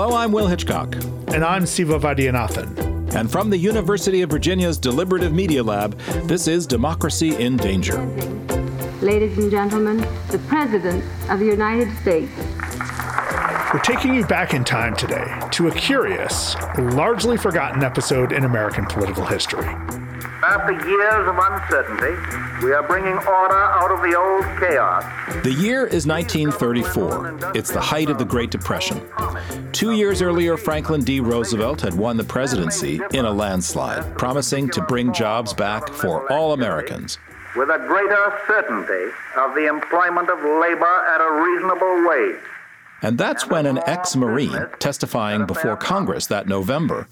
Hello, I'm Will Hitchcock. And I'm Siva Vaidyanathan. And from the University of Virginia's Deliberative Media Lab, this is Democracy in Danger. Ladies and gentlemen, the President of the United States. We're taking you back in time today to a curious, largely forgotten episode in American political history. After years of uncertainty, we are bringing order out of the old chaos. The year is 1934. It's the height of the Great Depression. Two years earlier, Franklin D. Roosevelt had won the presidency in a landslide, promising to bring jobs back for all Americans. With a greater certainty of the employment of labor at a reasonable wage. And that's when an ex Marine testifying before Congress that November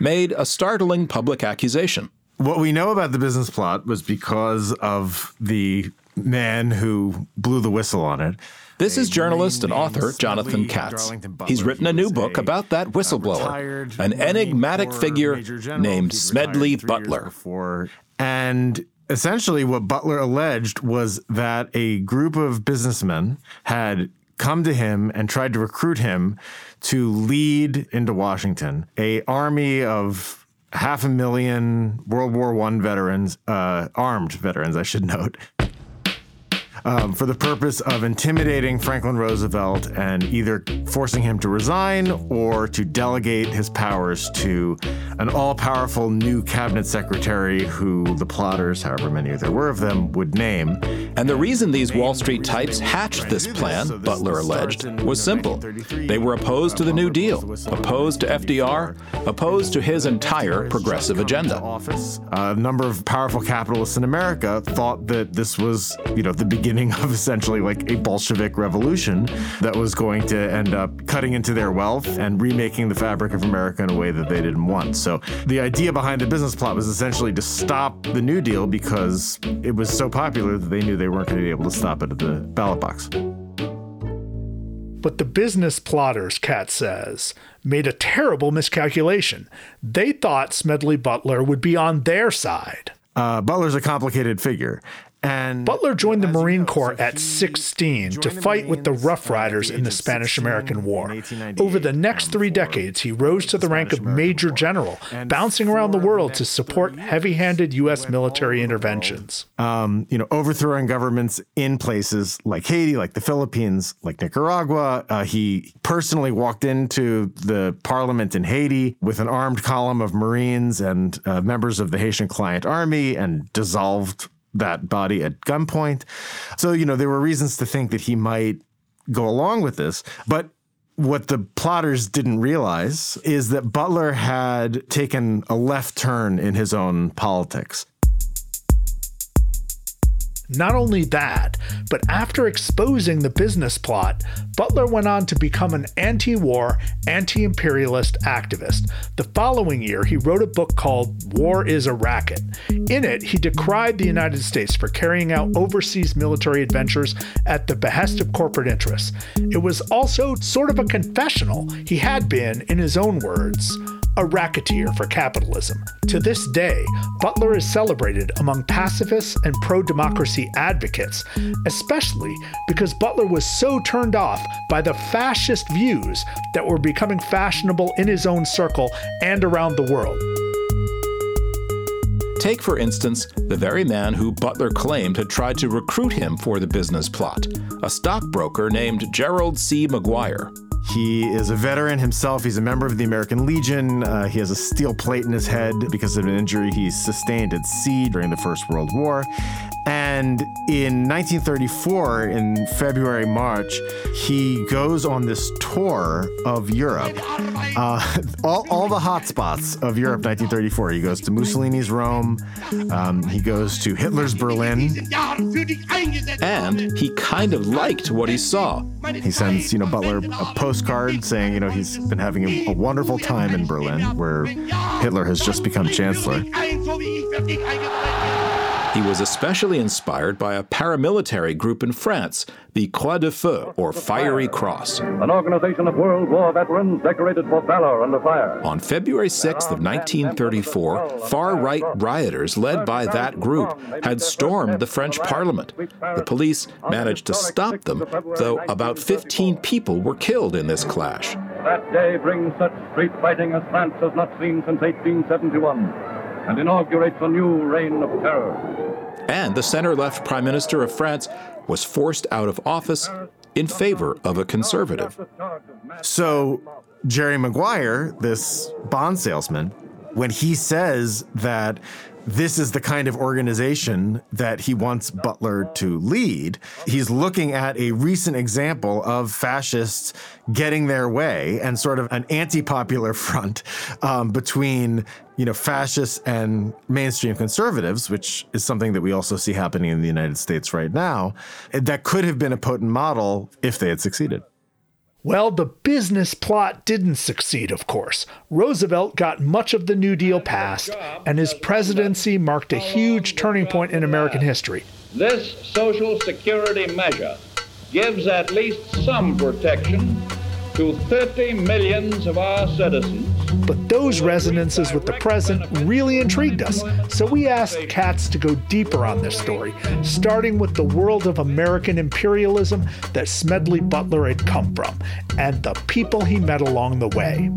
made a startling public accusation. What we know about the business plot was because of the man who blew the whistle on it. This is journalist and author Jonathan Katz. He's written a new book about that whistleblower, an enigmatic figure named Smedley Butler. And essentially, what Butler alleged was that a group of businessmen had come to him and tried to recruit him to lead into Washington a army of half a million World War One veterans, uh, armed veterans, I should note, um, for the purpose of intimidating Franklin Roosevelt and either forcing him to resign or to delegate his powers to an all powerful new cabinet secretary who the plotters, however many there were of them, would name. And the reason these Wall Street types hatched this plan, Butler alleged, was simple. They were opposed to the New Deal, opposed to FDR, opposed to his entire progressive agenda. A number of powerful capitalists in America thought that this was, you know, the beginning beginning of essentially like a Bolshevik revolution that was going to end up cutting into their wealth and remaking the fabric of America in a way that they didn't want. So the idea behind the business plot was essentially to stop the New Deal because it was so popular that they knew they weren't going to be able to stop it at the ballot box. But the business plotters, Katz says, made a terrible miscalculation. They thought Smedley Butler would be on their side. Uh, Butler's a complicated figure. And Butler joined the Marine Corps at 16 to fight with the Rough Riders in the Spanish American War. Over the next three decades, he rose to the rank of Major General, bouncing around the world to support heavy handed U.S. military interventions. Um, you know, overthrowing governments in places like Haiti, like the Philippines, like Nicaragua. Uh, he personally walked into the parliament in Haiti with an armed column of Marines and uh, members of the Haitian Client Army and dissolved that body at gunpoint. So, you know, there were reasons to think that he might go along with this. But what the plotters didn't realize is that Butler had taken a left turn in his own politics. Not only that, but after exposing the business plot, Butler went on to become an anti war, anti imperialist activist. The following year, he wrote a book called War is a Racket. In it, he decried the United States for carrying out overseas military adventures at the behest of corporate interests. It was also sort of a confessional. He had been, in his own words, a racketeer for capitalism. To this day, Butler is celebrated among pacifists and pro democracy advocates, especially because Butler was so turned off by the fascist views that were becoming fashionable in his own circle and around the world. Take, for instance, the very man who Butler claimed had tried to recruit him for the business plot, a stockbroker named Gerald C. McGuire. He is a veteran himself. He's a member of the American Legion. Uh, he has a steel plate in his head because of an injury he sustained at sea during the First World War. And in 1934, in February, March, he goes on this tour of Europe, uh, all, all the hotspots of Europe 1934. He goes to Mussolini's Rome, um, he goes to Hitler's Berlin. And he kind of liked what he saw. He sends, you know, Butler a postcard saying, you know, he's been having a, a wonderful time in Berlin, where Hitler has just become chancellor. He was especially inspired by a paramilitary group in France, the Croix de Feu, or Fiery Cross. An organization of World War veterans decorated for valor under fire. On February 6th of 1934, far-right rioters led by that group had stormed the French parliament. The police managed to stop them, though about 15 people were killed in this clash. That day brings such street fighting as France has not seen since 1871 and inaugurates a new reign of terror. And the center left Prime Minister of France was forced out of office in favor of a conservative. So, Jerry Maguire, this bond salesman, when he says that this is the kind of organization that he wants Butler to lead. He's looking at a recent example of fascists getting their way and sort of an anti-popular front um, between you know fascists and mainstream conservatives, which is something that we also see happening in the United States right now. That could have been a potent model if they had succeeded. Well, the business plot didn't succeed, of course. Roosevelt got much of the New Deal passed, and his presidency marked a huge turning point in American history. This Social Security measure gives at least some protection to 30 millions of our citizens. But those resonances with the present really intrigued us, so we asked Katz to go deeper on this story, starting with the world of American imperialism that Smedley Butler had come from, and the people he met along the way.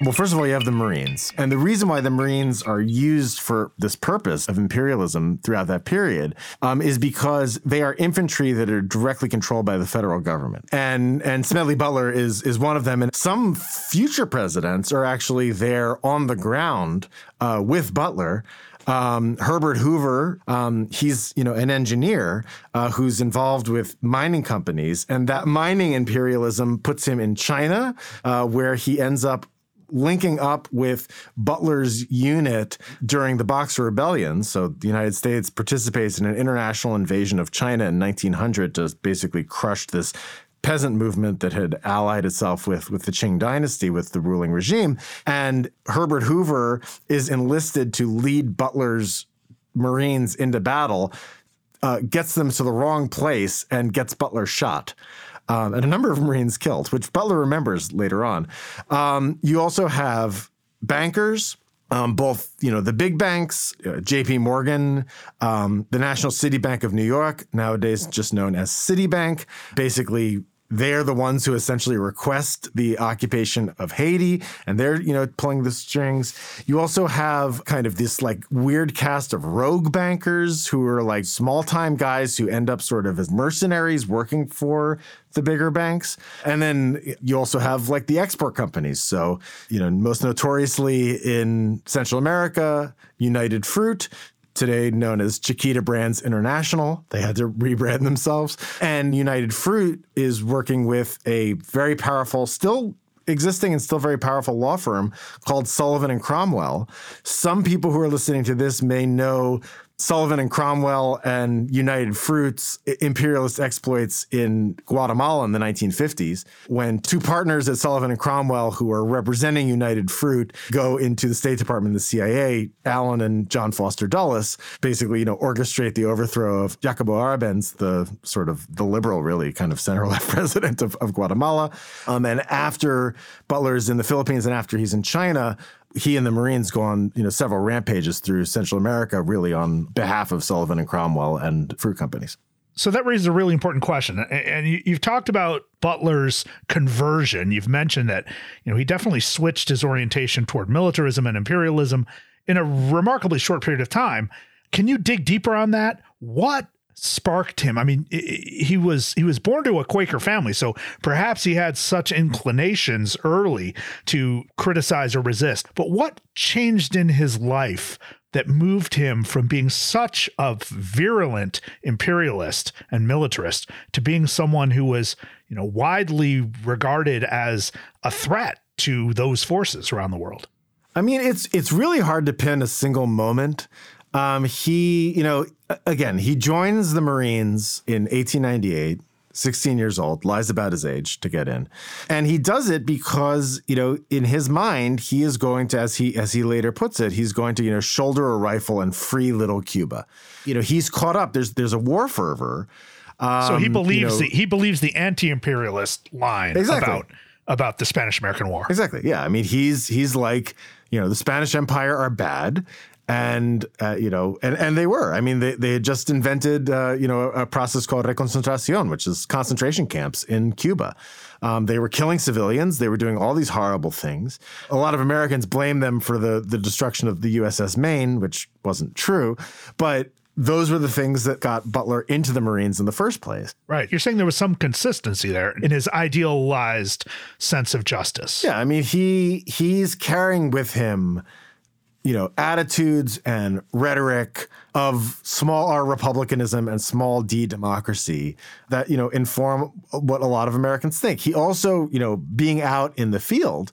Well, first of all, you have the Marines. And the reason why the Marines are used for this purpose of imperialism throughout that period um, is because they are infantry that are directly controlled by the federal government. And and Smedley Butler is is one of them. And some future presidents are actually there on the ground uh, with Butler. Um, Herbert Hoover, um, he's you know an engineer uh, who's involved with mining companies, and that mining imperialism puts him in China, uh, where he ends up linking up with Butler's unit during the Boxer Rebellion. So the United States participates in an international invasion of China in 1900 to basically crush this peasant movement that had allied itself with with the Qing dynasty with the ruling regime and Herbert Hoover is enlisted to lead Butler's Marines into battle uh, gets them to the wrong place and gets Butler shot um, and a number of Marines killed, which Butler remembers later on. Um, you also have bankers. Um, both, you know, the big banks, uh, J.P. Morgan, um, the National City Bank of New York, nowadays just known as Citibank, basically they're the ones who essentially request the occupation of Haiti and they're, you know, pulling the strings. You also have kind of this like weird cast of rogue bankers who are like small time guys who end up sort of as mercenaries working for the bigger banks. And then you also have like the export companies. So, you know, most notoriously in Central America, United Fruit, today known as Chiquita Brands International. They had to rebrand themselves. And United Fruit is working with a very powerful, still existing and still very powerful law firm called Sullivan and Cromwell. Some people who are listening to this may know Sullivan and Cromwell and United Fruits imperialist exploits in Guatemala in the 1950s, when two partners at Sullivan and Cromwell who are representing United Fruit go into the State Department the CIA, Allen and John Foster Dulles basically, you know, orchestrate the overthrow of Jacobo Arbenz, the sort of the liberal, really kind of center left president of, of Guatemala. Um, and after Butler's in the Philippines and after he's in China, he and the Marines go on, you know, several rampages through Central America, really on behalf of Sullivan and Cromwell and fruit companies. So that raises a really important question. And you've talked about Butler's conversion. You've mentioned that, you know, he definitely switched his orientation toward militarism and imperialism in a remarkably short period of time. Can you dig deeper on that? What sparked him. I mean, he was he was born to a Quaker family, so perhaps he had such inclinations early to criticize or resist. But what changed in his life that moved him from being such a virulent imperialist and militarist to being someone who was, you know, widely regarded as a threat to those forces around the world? I mean, it's it's really hard to pin a single moment. Um, he, you know, again, he joins the Marines in 1898, 16 years old, lies about his age to get in. And he does it because, you know, in his mind, he is going to, as he as he later puts it, he's going to, you know, shoulder a rifle and free little Cuba. You know, he's caught up. There's there's a war fervor. Um, so he believes you know, the he believes the anti-imperialist line Exactly. about about the Spanish American War. Exactly. Yeah. I mean, he's he's like, you know, the Spanish Empire are bad. And uh, you know, and, and they were. I mean, they, they had just invented uh, you know a process called reconcentración, which is concentration camps in Cuba. Um, they were killing civilians. They were doing all these horrible things. A lot of Americans blame them for the the destruction of the USS Maine, which wasn't true, but those were the things that got Butler into the Marines in the first place. Right. You're saying there was some consistency there in his idealized sense of justice. Yeah, I mean he he's carrying with him, you know, attitudes and rhetoric of small r republicanism and small d democracy that you know inform what a lot of Americans think. He also, you know, being out in the field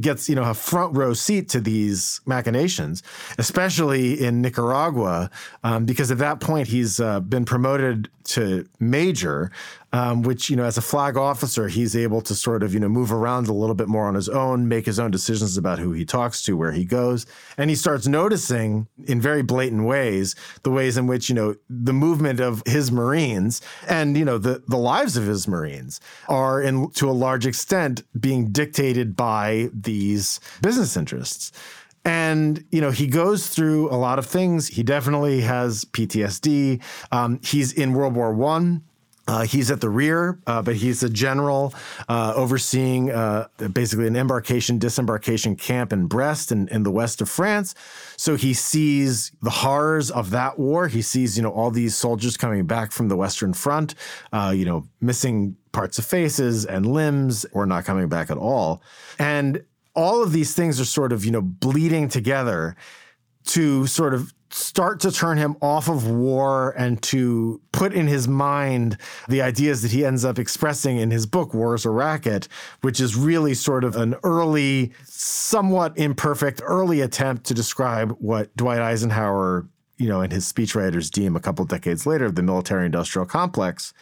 gets you know a front row seat to these machinations, especially in Nicaragua, um, because at that point he's uh, been promoted to major, um, which you know as a flag officer he's able to sort of you know move around a little bit more on his own, make his own decisions about who he talks to, where he goes, and he starts noticing in very blatant ways the ways in which you know the movement of his Marines and you know the the lives of his Marines are in to a large extent being dictated by these business interests. And you know he goes through a lot of things. He definitely has PTSD. Um, he's in World War One. Uh, he's at the rear, uh, but he's a general uh, overseeing uh, basically an embarkation disembarkation camp in Brest in, in the west of France. So he sees the horrors of that war. He sees, you know, all these soldiers coming back from the Western Front, uh, you know, missing parts of faces and limbs or not coming back at all. And all of these things are sort of, you know, bleeding together to sort of start to turn him off of war and to put in his mind the ideas that he ends up expressing in his book, War is a Racket, which is really sort of an early, somewhat imperfect, early attempt to describe what Dwight Eisenhower, you know, and his speechwriters deem a couple decades later the military industrial complex.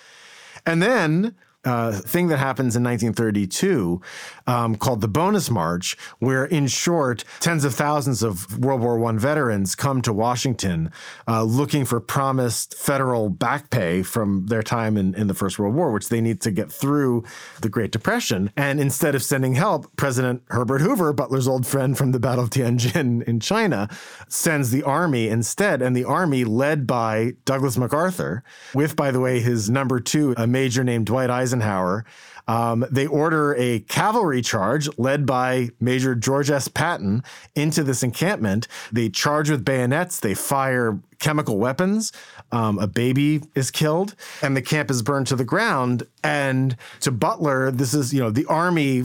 And then uh, thing that happens in 1932 um, called the Bonus March, where, in short, tens of thousands of World War I veterans come to Washington uh, looking for promised federal back pay from their time in, in the First World War, which they need to get through the Great Depression. And instead of sending help, President Herbert Hoover, Butler's old friend from the Battle of Tianjin in China, sends the army instead. And the army, led by Douglas MacArthur, with, by the way, his number two, a major named Dwight Eisenhower. Eisenhower. Um, they order a cavalry charge led by Major George S. Patton into this encampment. They charge with bayonets. They fire chemical weapons. Um, a baby is killed, and the camp is burned to the ground. And to Butler, this is you know the army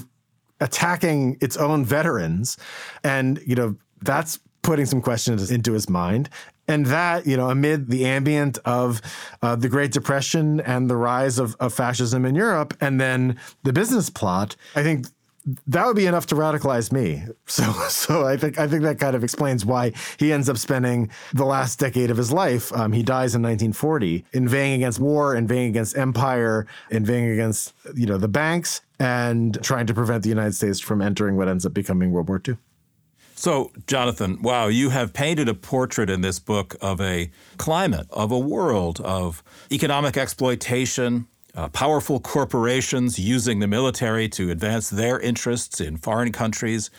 attacking its own veterans, and you know that's putting some questions into his mind. And that, you know, amid the ambient of uh, the Great Depression and the rise of, of fascism in Europe, and then the business plot, I think that would be enough to radicalize me. So, so I think I think that kind of explains why he ends up spending the last decade of his life. Um, he dies in 1940, inveighing against war, inveighing against empire, inveighing against you know the banks, and trying to prevent the United States from entering what ends up becoming World War II. So, Jonathan, wow, you have painted a portrait in this book of a climate, of a world of economic exploitation, uh, powerful corporations using the military to advance their interests in foreign countries,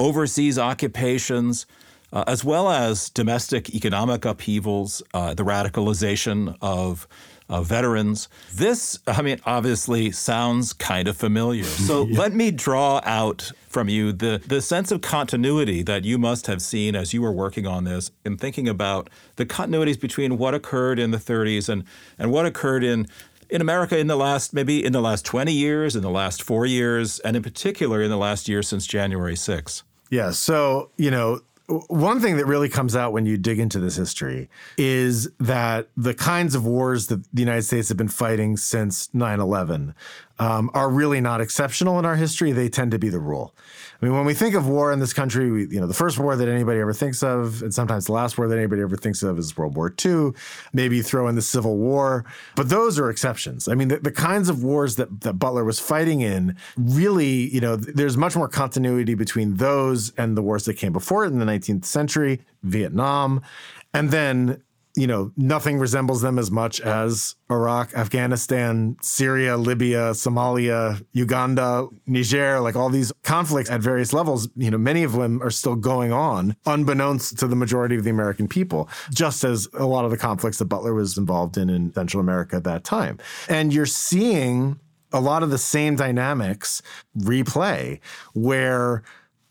overseas occupations, uh, as well as domestic economic upheavals, uh, the radicalization of uh, veterans. This, I mean, obviously sounds kind of familiar. So yeah. let me draw out from you the, the sense of continuity that you must have seen as you were working on this and thinking about the continuities between what occurred in the 30s and, and what occurred in in America in the last maybe in the last 20 years, in the last 4 years, and in particular in the last year since January 6. Yeah, so, you know, one thing that really comes out when you dig into this history is that the kinds of wars that the United States have been fighting since 9 11 um, are really not exceptional in our history. They tend to be the rule. I mean, when we think of war in this country, we, you know, the first war that anybody ever thinks of, and sometimes the last war that anybody ever thinks of is World War II. Maybe throw in the Civil War, but those are exceptions. I mean, the, the kinds of wars that, that Butler was fighting in really, you know, there's much more continuity between those and the wars that came before it in the 19th century, Vietnam, and then you know, nothing resembles them as much as Iraq, Afghanistan, Syria, Libya, Somalia, Uganda, Niger, like all these conflicts at various levels, you know, many of them are still going on, unbeknownst to the majority of the American people, just as a lot of the conflicts that Butler was involved in in Central America at that time. And you're seeing a lot of the same dynamics replay where,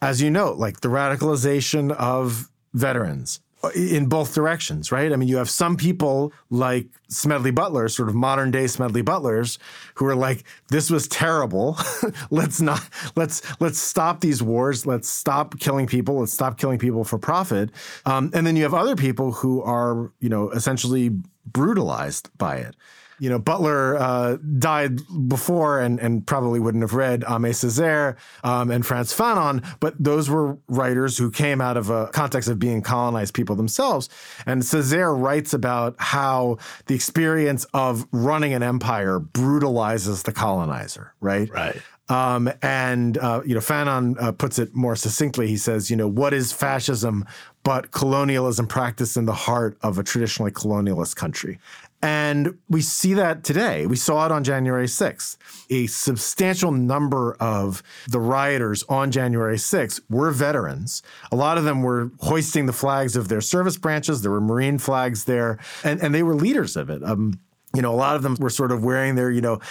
as you note, like the radicalization of veterans, in both directions, right? I mean, you have some people like Smedley Butler, sort of modern day Smedley Butlers, who are like, "This was terrible. let's not let's let's stop these wars. Let's stop killing people. Let's stop killing people for profit." Um, and then you have other people who are, you know, essentially brutalized by it you know, Butler uh, died before and, and probably wouldn't have read Aimé Césaire um, and Frantz Fanon, but those were writers who came out of a context of being colonized people themselves. And Césaire writes about how the experience of running an empire brutalizes the colonizer, right? Right. Um, and uh, you know, Fanon uh, puts it more succinctly. He says, you know, what is fascism but colonialism practiced in the heart of a traditionally colonialist country? And we see that today. We saw it on January 6th. A substantial number of the rioters on January 6th were veterans. A lot of them were hoisting the flags of their service branches. There were Marine flags there, and, and they were leaders of it. Um, you know, a lot of them were sort of wearing their, you know,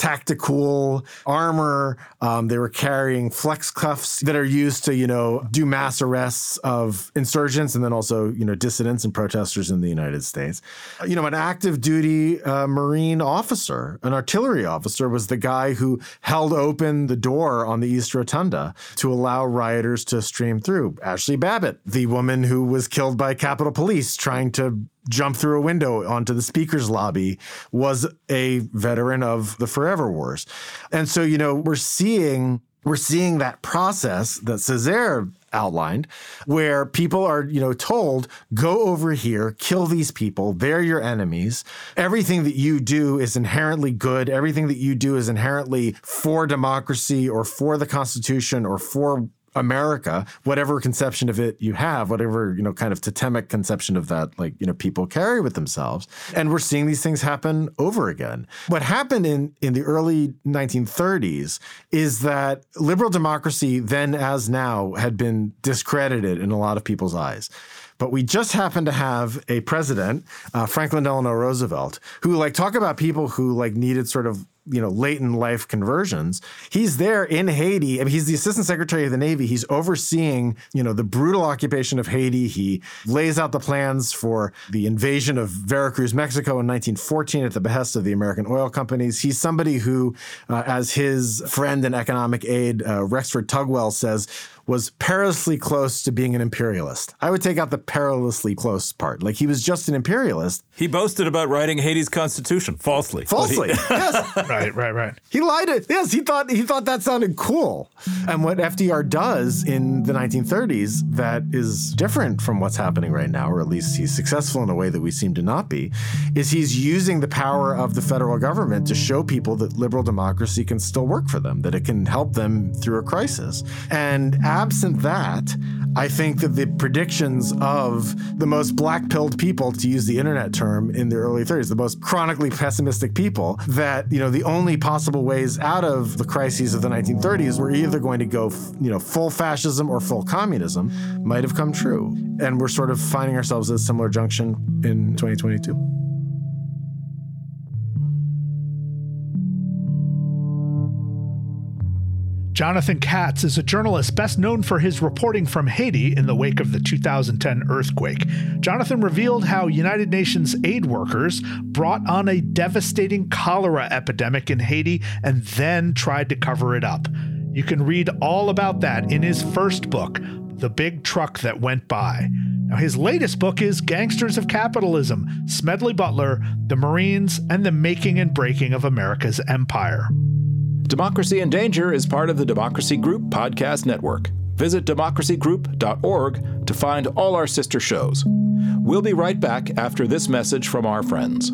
tactical armor. Um, they were carrying flex cuffs that are used to, you know, do mass arrests of insurgents and then also, you know, dissidents and protesters in the United States. You know, an active duty uh, Marine officer, an artillery officer, was the guy who held open the door on the East Rotunda to allow rioters to stream through. Ashli Babbitt, the woman who was killed by Capitol Police trying to jump through a window onto the speaker's lobby was a veteran of the Forever Wars. And so, you know, we're seeing we're seeing that process that Césaire outlined where people are you know told go over here kill these people. They're your enemies. Everything that you do is inherently good. Everything that you do is inherently for democracy or for the constitution or for America, whatever conception of it you have, whatever, you know, kind of totemic conception of that, like, you know, people carry with themselves. And we're seeing these things happen over again. What happened in, in the early 1930s is that liberal democracy, then as now, had been discredited in a lot of people's eyes. But we just happen to have a president, uh, Franklin Delano Roosevelt, who like talk about people who like needed sort of you know late in life conversions he's there in haiti I mean, he's the assistant secretary of the navy he's overseeing you know the brutal occupation of haiti he lays out the plans for the invasion of veracruz mexico in 1914 at the behest of the american oil companies he's somebody who uh, as his friend and economic aide uh, rexford tugwell says was perilously close to being an imperialist. I would take out the perilously close part. Like he was just an imperialist. He boasted about writing Haiti's constitution falsely. Falsely. yes. Right, right, right. Right. he lied it. Yes, he thought he thought that sounded cool. And what FDR does in the 1930s that is different from what's happening right now, or at least he's successful in a way that we seem to not be, is he's using the power of the federal government to show people that liberal democracy can still work for them, that it can help them through a crisis. And absent that, I think that the predictions of the most black pilled people, to use the internet term, in the early 30s, the most chronically pessimistic people, that, you know, the only possible ways out of the crises of the 1930s were either going to go, you know, full fascism or full communism, might have come true. And we're sort of finding ourselves at a similar junction in 2022. Jonathan Katz is a journalist best known for his reporting from Haiti in the wake of the 2010 earthquake. Jonathan revealed how United Nations aid workers brought on a devastating cholera epidemic in Haiti and then tried to cover it up. You can read all about that in his first book, The Big Truck That Went By. Now, his latest book is Gangsters of Capitalism Smedley Butler, the Marines, and the Making and Breaking of America's Empire. Democracy in Danger is part of the Democracy Group podcast network. Visit democracygroup.org to find all our sister shows. We'll be right back after this message from our friends.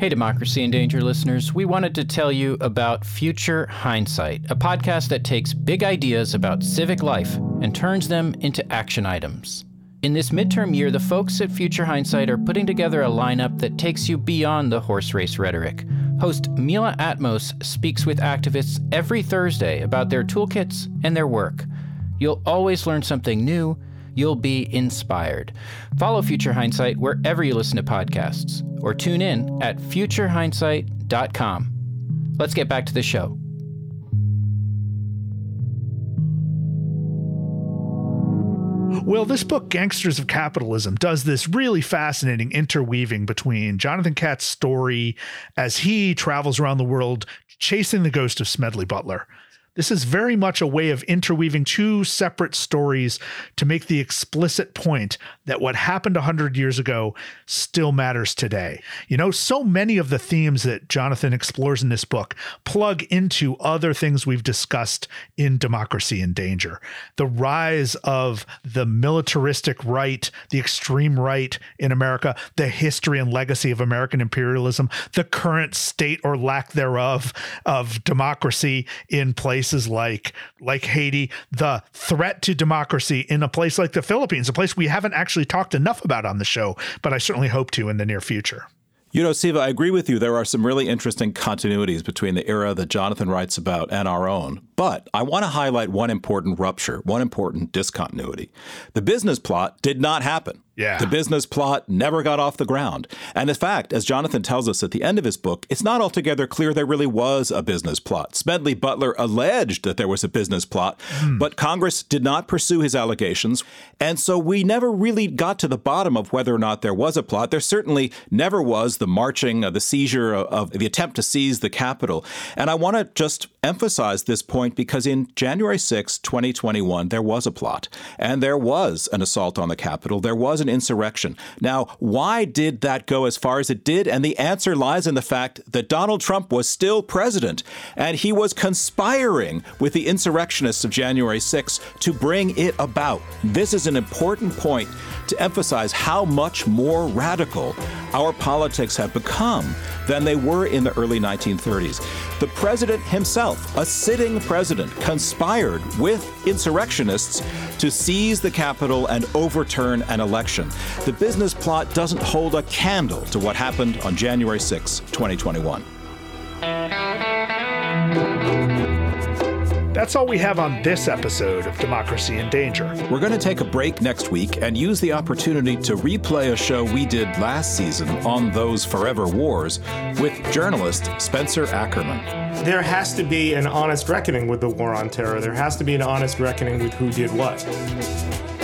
Hey, Democracy in Danger listeners, we wanted to tell you about Future Hindsight, a podcast that takes big ideas about civic life and turns them into action items. In this midterm year, the folks at Future Hindsight are putting together a lineup that takes you beyond the horse race rhetoric. Host Mila Atmos speaks with activists every Thursday about their toolkits and their work. You'll always learn something new. You'll be inspired. Follow Future Hindsight wherever you listen to podcasts or tune in at futurehindsight.com. Let's get back to the show. Well, this book, Gangsters of Capitalism, does this really fascinating interweaving between Jonathan Katz's story as he travels around the world chasing the ghost of Smedley Butler. This is very much a way of interweaving two separate stories to make the explicit point that what happened 100 years ago still matters today. You know, so many of the themes that Jonathan explores in this book plug into other things we've discussed in Democracy in Danger. The rise of the militaristic right, the extreme right in America, the history and legacy of American imperialism, the current state or lack thereof of democracy in place places like like Haiti, the threat to democracy in a place like the Philippines, a place we haven't actually talked enough about on the show, but I certainly hope to in the near future. You know, Siva, I agree with you. There are some really interesting continuities between the era that Jonathan writes about and our own. But I want to highlight one important rupture, one important discontinuity. The business plot did not happen. Yeah. The business plot never got off the ground. And in fact, as Jonathan tells us at the end of his book, it's not altogether clear there really was a business plot. Smedley Butler alleged that there was a business plot, mm. but Congress did not pursue his allegations. And so we never really got to the bottom of whether or not there was a plot. There certainly never was the marching, uh, the seizure of, of the attempt to seize the Capitol. And I want to just emphasize this point because in January 6, 2021, there was a plot and there was an assault on the Capitol. There was an insurrection. Now, why did that go as far as it did? And the answer lies in the fact that Donald Trump was still president and he was conspiring with the insurrectionists of January 6 to bring it about. This is an important point to emphasize how much more radical our politics have become than they were in the early 1930s. The president himself, a sitting president, conspired with insurrectionists to seize the Capitol and overturn an election. The business plot doesn't hold a candle to what happened on January 6, 2021. That's all we have on this episode of Democracy in Danger. We're going to take a break next week and use the opportunity to replay a show we did last season on those forever wars with journalist Spencer Ackerman. There has to be an honest reckoning with the war on terror. There has to be an honest reckoning with who did what.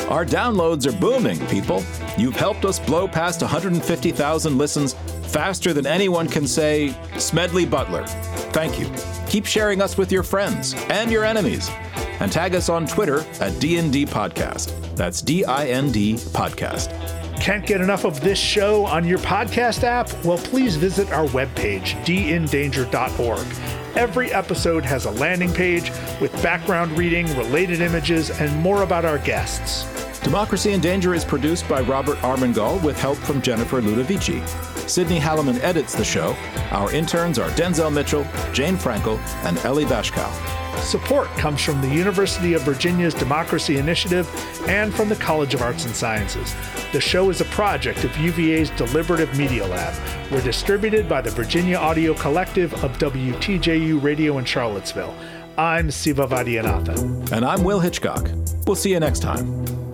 Our downloads are booming, people. You've helped us blow past 150,000 listens faster than anyone can say Smedley Butler. Thank you. Keep sharing us with your friends and your enemies. And tag us on Twitter at DND Podcast. That's D I N D Podcast. Can't get enough of this show on your podcast app? Well, please visit our webpage, dindanger.org. Every episode has a landing page with background reading, related images, and more about our guests. Democracy in Danger is produced by Robert Armengol with help from Jennifer Ludovici. Sydney Halliman edits the show. Our interns are Denzel Mitchell, Jane Frankel, and Ellie Bashkow. Support comes from the University of Virginia's Democracy Initiative and from the College of Arts and Sciences. The show is a project of UVA's Deliberative Media Lab. We're distributed by the Virginia Audio Collective of WTJU Radio in Charlottesville. I'm Siva Vaidyanathan. And I'm Will Hitchcock. We'll see you next time.